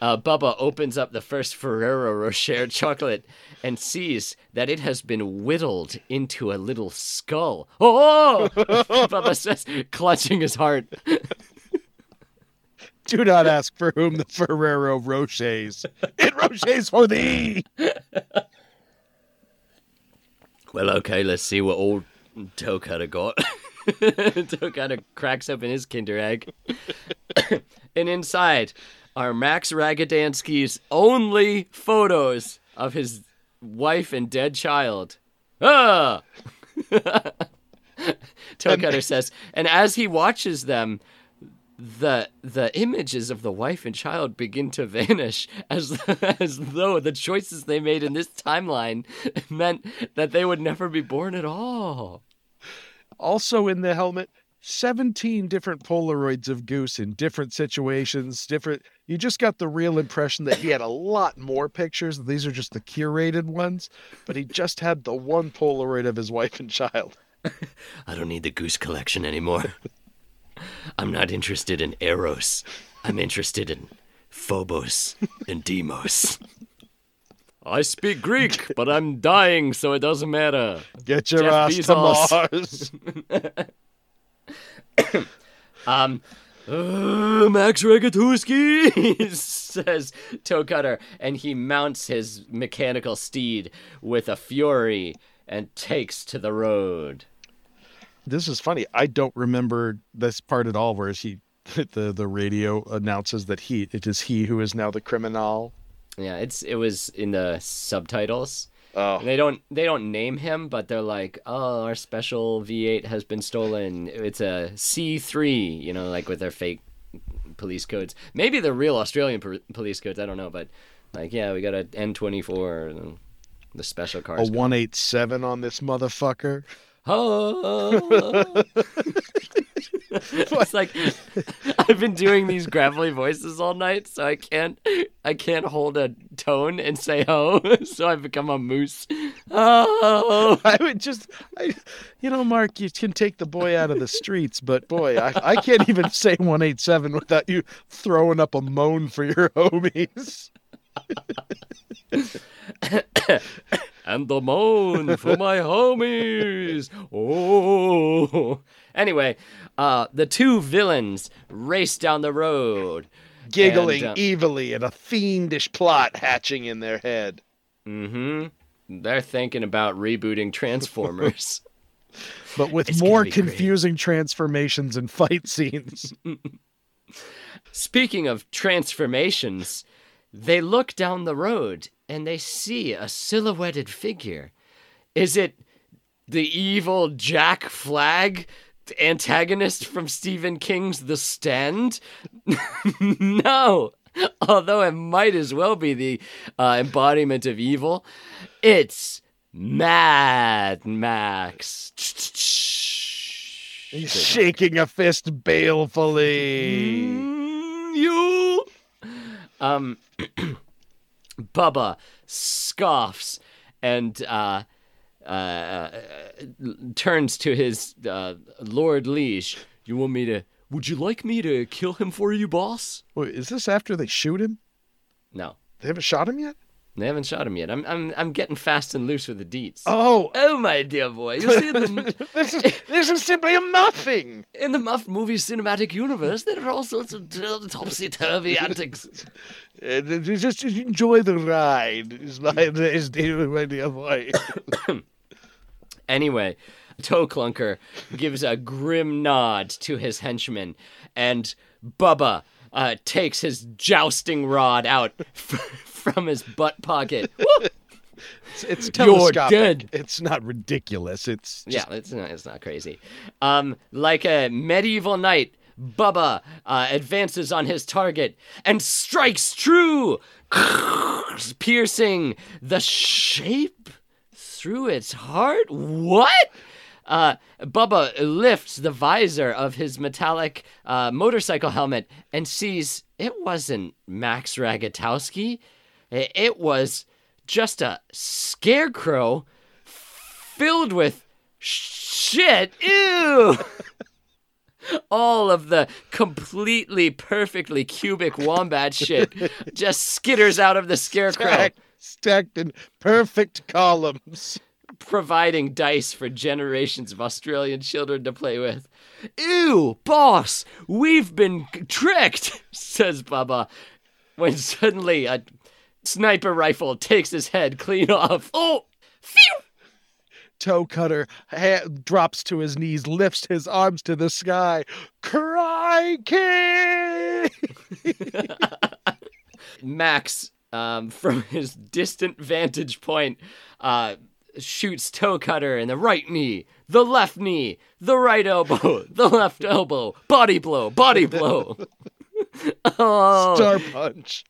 uh, Bubba opens up the first Ferrero Rocher chocolate and sees that it has been whittled into a little skull. Oh! Bubba says, clutching his heart. Do not ask for whom the Ferrero Rochers. It Rochers for thee. Well, okay, let's see what old Toe Cutter got. Cutter cracks open his Kinder Egg. and inside are Max Ragadansky's only photos of his wife and dead child. Ah! Cutter says, and as he watches them, the the images of the wife and child begin to vanish as as though the choices they made in this timeline meant that they would never be born at all. Also in the helmet, 17 different Polaroids of Goose in different situations, different. You just got the real impression that he had a lot more pictures. These are just the curated ones, but he just had the one Polaroid of his wife and child. I don't need the goose collection anymore. I'm not interested in Eros. I'm interested in Phobos and Deimos. I speak Greek, but I'm dying, so it doesn't matter. Get your Jeff ass Bezos. to Mars. Um, uh, Max Ragatuski says Toe Cutter, and he mounts his mechanical steed with a fury and takes to the road. This is funny. I don't remember this part at all, where he the the radio announces that he it is he who is now the criminal. Yeah, it's it was in the subtitles. Oh, They don't they don't name him, but they're like, "Oh, our special V8 has been stolen. It's a C3," you know, like with their fake police codes. Maybe the real Australian po- police codes. I don't know, but like, yeah, we got a N24, and the special car. a cars. one eight seven on this motherfucker. Oh. it's like I've been doing these gravelly voices all night, so I can't I can't hold a tone and say ho. So I've become a moose. Oh. I would just, I, you know, Mark, you can take the boy out of the streets, but boy, I, I can't even say 187 without you throwing up a moan for your homies. And the moan for my homies. Oh. Anyway, uh, the two villains race down the road. Giggling And, uh, evilly and a fiendish plot hatching in their head. Mm-hmm. They're thinking about rebooting Transformers. But with It's more be great. confusing transformations and fight scenes. Speaking of transformations, they look down the road and they see a silhouetted figure. Is it the evil Jack Flagg, antagonist from Stephen King's The Stand? no. Although it might as well be the uh, embodiment of evil, it's Mad Max. He's shaking a fist balefully. Mm, you. Um, Bubba scoffs and uh, uh, turns to his uh, Lord Liege. You want me to? Would you like me to kill him for you, boss? Wait, is this after they shoot him? No, They haven't shot him yet? They haven't shot him yet. I'm I'm I'm getting fast and loose with the deets. Oh, Oh, my dear boy! You see, the, this is this is simply a muffing. in the Muff movie cinematic universe, there are all sorts of topsy turvy antics. Uh, just, just enjoy the ride. Is my is my dear boy. Anyway, Toe Clunker gives a grim nod to his henchman, and Bubba uh, takes his jousting rod out f- from his butt pocket. It's, it's You're telescopic. It's not ridiculous. It's just, yeah, it's not, it's not crazy. Um, like a medieval knight, Bubba uh, advances on his target and strikes true, piercing the shape through its heart. What? Uh, Bubba lifts the visor of his metallic uh, motorcycle helmet and sees it wasn't Max Ragatowski. It was just a scarecrow filled with shit. Ew. All of the completely perfectly cubic wombat shit just skitters out of the scarecrow, stacked, stacked in perfect columns. providing dice for generations of Australian children to play with. Ew, boss, we've been tricked, says Bubba, when suddenly a sniper rifle takes his head clean off. Oh, phew! Toe Cutter ha- drops to his knees, lifts his arms to the sky. Crikey! Max, um, from his distant vantage point, uh, shoots Toe Cutter in the right knee, the left knee, the right elbow, the left elbow, body blow, body blow. oh, Star punch.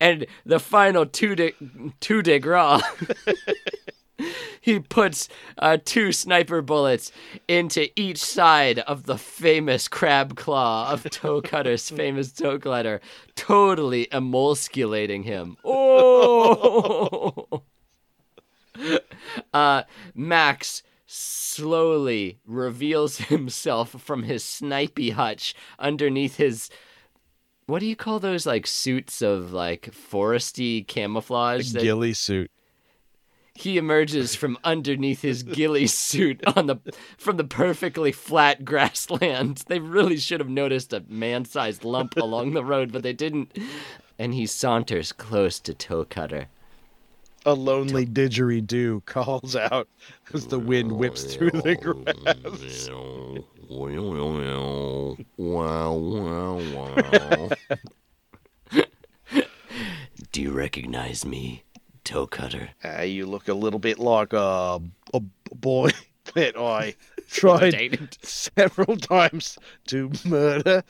And the final two de two de gras. he puts uh, two sniper bullets into each side of the famous crab claw of Toe Cutter's famous toe cutter, totally emulsculating him. Oh! uh, Max slowly reveals himself from his snipey hutch underneath his what do you call those like suits of like foresty camouflage that Ghillie suit. he emerges from underneath his ghillie suit on the from the perfectly flat grassland. They really should have noticed a man-sized lump along the road, but they didn't. And he saunters close to Toe Cutter. A lonely didgeridoo calls out as the wind whips through the grass. Do you recognize me, Toe Cutter? Uh, you look a little bit like a, a boy that I tried Dated. several times to murder.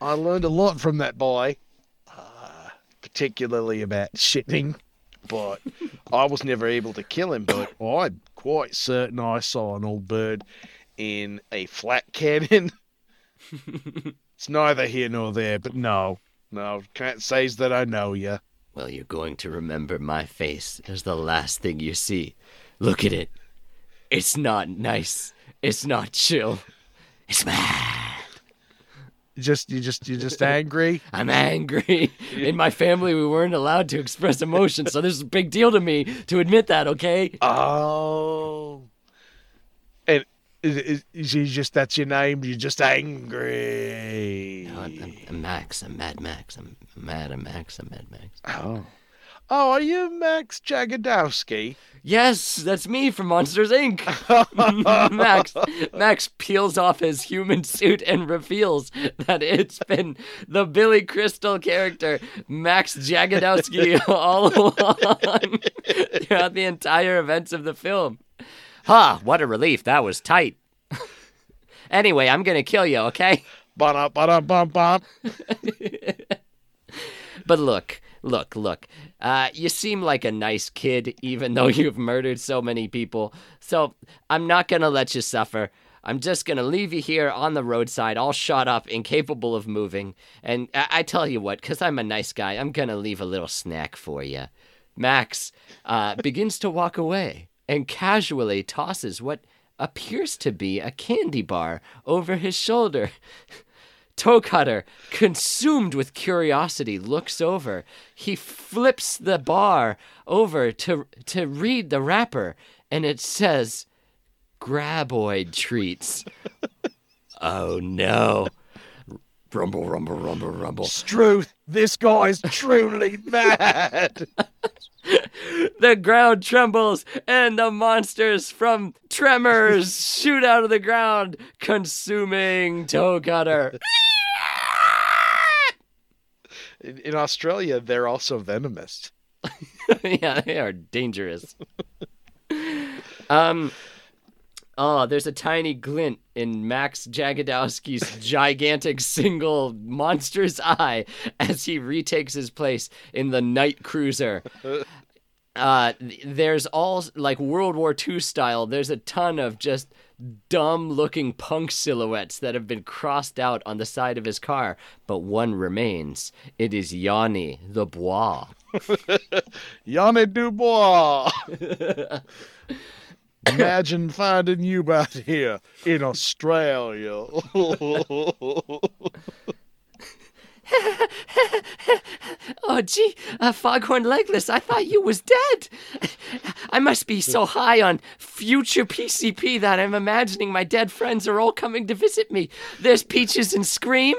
I learned a lot from that boy, uh, particularly about shitting, but I was never able to kill him. But I'm quite certain I saw an old bird in a flat cannon. it's neither here nor there, but no, no, can't say that I know you. Well, you're going to remember my face as the last thing you see. Look at it. It's not nice. It's not chill. It's mad. Just, you just, you just angry. I'm angry. In my family, we weren't allowed to express emotion, so this is a big deal to me to admit that, okay? Oh. And is, is, is just that's your name? You're just angry. No, I'm, I'm, I'm Max. I'm Mad Max. I'm mad. I'm Max. I'm Mad Max. Oh. Oh, are you Max Jagodowski? Yes, that's me from Monsters Inc. Max Max peels off his human suit and reveals that it's been the Billy Crystal character, Max Jagodowski, all along throughout the entire events of the film. Ha! What a relief. That was tight. anyway, I'm gonna kill you, okay? Ba-da-ba-da-bum-bum. But look, look, look. Uh, you seem like a nice kid, even though you've murdered so many people. So I'm not gonna let you suffer. I'm just gonna leave you here on the roadside, all shot up, incapable of moving. And I, I tell you what, because I'm a nice guy, I'm gonna leave a little snack for you. Max uh, begins to walk away and casually tosses what appears to be a candy bar over his shoulder. Toe Cutter, consumed with curiosity, looks over. He flips the bar over to to read the wrapper, and it says Graboid treats. oh no. Rumble, rumble, rumble, rumble. Struth, this guy's truly mad. The ground trembles, and the monsters from Tremors shoot out of the ground, consuming Toe Cutter. In, in Australia, they're also venomous. yeah, they are dangerous. um, oh, there's a tiny glint in Max Jagodowski's gigantic single monster's eye as he retakes his place in the night cruiser. Uh, there's all like World War II style. There's a ton of just dumb-looking punk silhouettes that have been crossed out on the side of his car, but one remains. It is Yanni the Bois. Yanni Dubois. Imagine finding you out here in Australia. Oh, gee, uh, Foghorn Legless, I thought you was dead. I must be so high on future PCP that I'm imagining my dead friends are all coming to visit me. There's Peaches and Scream.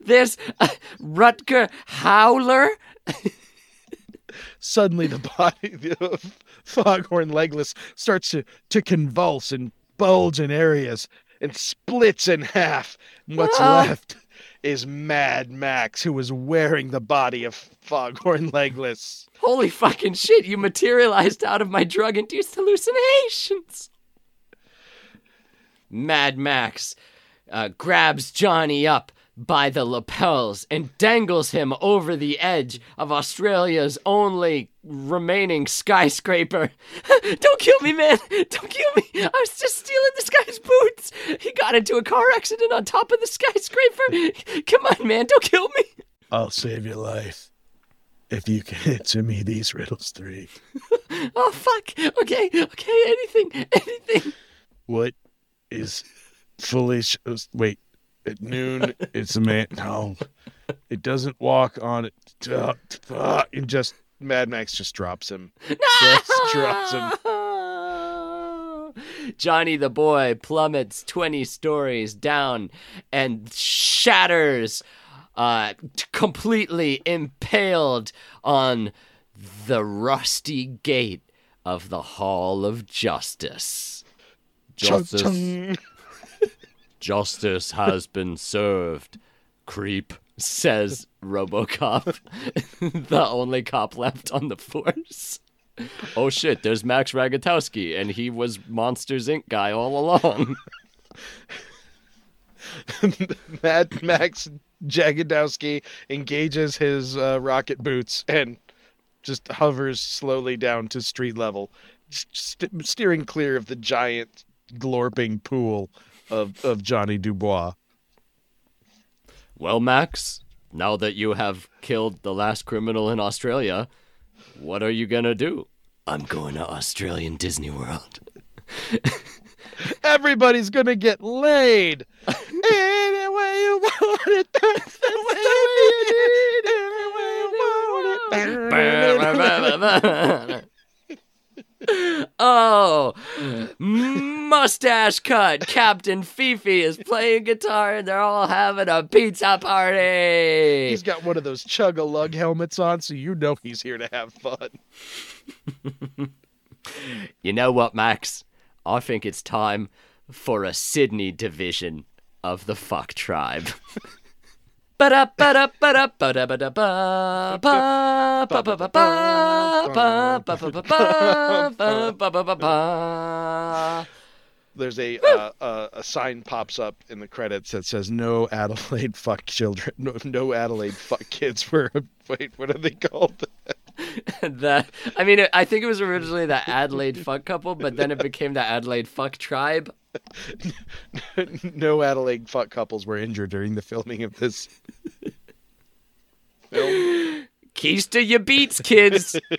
There's uh, Rutger Howler. Suddenly, the body of Foghorn Legless starts to, to convulse and bulge in areas and splits in half. What's Ah. left is Mad Max, who was wearing the body of Foghorn Legless. Holy fucking shit, you materialized out of my drug induced hallucinations. Mad Max uh, grabs Johnny up by the lapels and dangles him over the edge of Australia's only remaining skyscraper. Don't kill me, man! Don't kill me! I was just stealing this guy's boots! He got into a car accident on top of the skyscraper! Come on, man, don't kill me! I'll save your life if you can answer me these riddles three. Oh, fuck! Okay, okay, anything, anything. What is foolish? Wait, at noon it's a man. No, it doesn't walk on it. Uh. And just Mad Max just drops him. Just drops him. Johnny the boy plummets 20 stories down and shatters, uh, completely impaled on the rusty gate of the Hall of Justice. Justice, Chung. Justice has been served, creep, says Robocop, the only cop left on the force. Oh shit, there's Max Ragatowski, and he was Monsters Inc. guy all along. Mad Max Jagodowski engages his uh, rocket boots and just hovers slowly down to street level, st- steering clear of the giant glorping pool of, of Johnny Dubois. well, Max, now that you have killed the last criminal in Australia, what are you gonna do? I'm going to Australian Disney World. Everybody's gonna get laid. Any way you want it, that's the way we need it. Any way you want it. Oh, mustache cut. Captain Fifi is playing guitar and they're all having a pizza party. He's got one of those chug a lug helmets on, so you know he's here to have fun. You know what, Max? I think it's time for a Sydney division of the fuck tribe. There's a uh, uh, a sign pops up in the credits that says "No Adelaide fuck children, no, no Adelaide fuck kids." Were wait, what are they called? the I mean, I think it was originally the Adelaide fuck couple, but then it became the Adelaide fuck tribe. no Adelaide fuck couples were injured during the filming of this film. Keys to your beats, kids.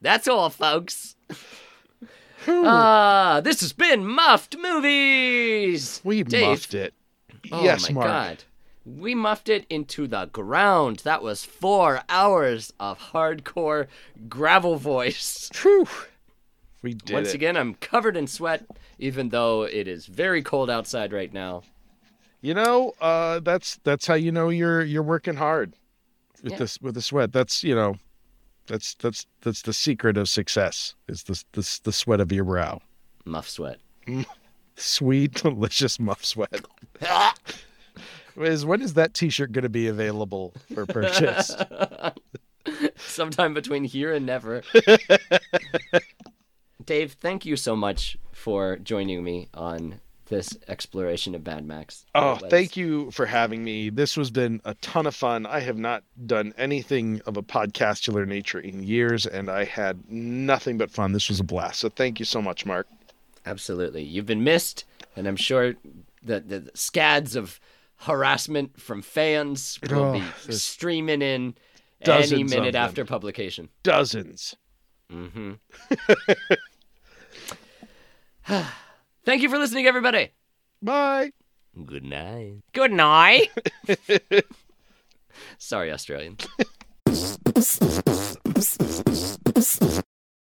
That's all, folks. Ah, this has been Muffed Movies. We Dave. muffed it. Oh yes, my Mark. god. We muffed it into the ground. That was four hours of hardcore gravel voice. Whew. We did Once it. again, I'm covered in sweat, even though it is very cold outside right now. You know, uh, that's that's how you know you're you're working hard with Yeah. this with the sweat. That's you know, that's that's that's the secret of success. Is the the the sweat of your brow. Muff sweat. Sweet, delicious muff sweat. Is when is that T-shirt going to be available for purchase? Sometime between here and never. Dave, thank you so much for joining me on this exploration of Mad Max. oh, thank you for having me. This has been a ton of fun. I have not done anything of a podcastular nature in years, and I had nothing but fun. This was a blast. So thank you so much, Mark. Absolutely. You've been missed, and I'm sure that the, the scads of harassment from fans will Oh, be streaming in any minute after publication. Dozens. Mm-hmm. Thank you for listening, everybody. Bye. Good night. Good night. Sorry, Australian.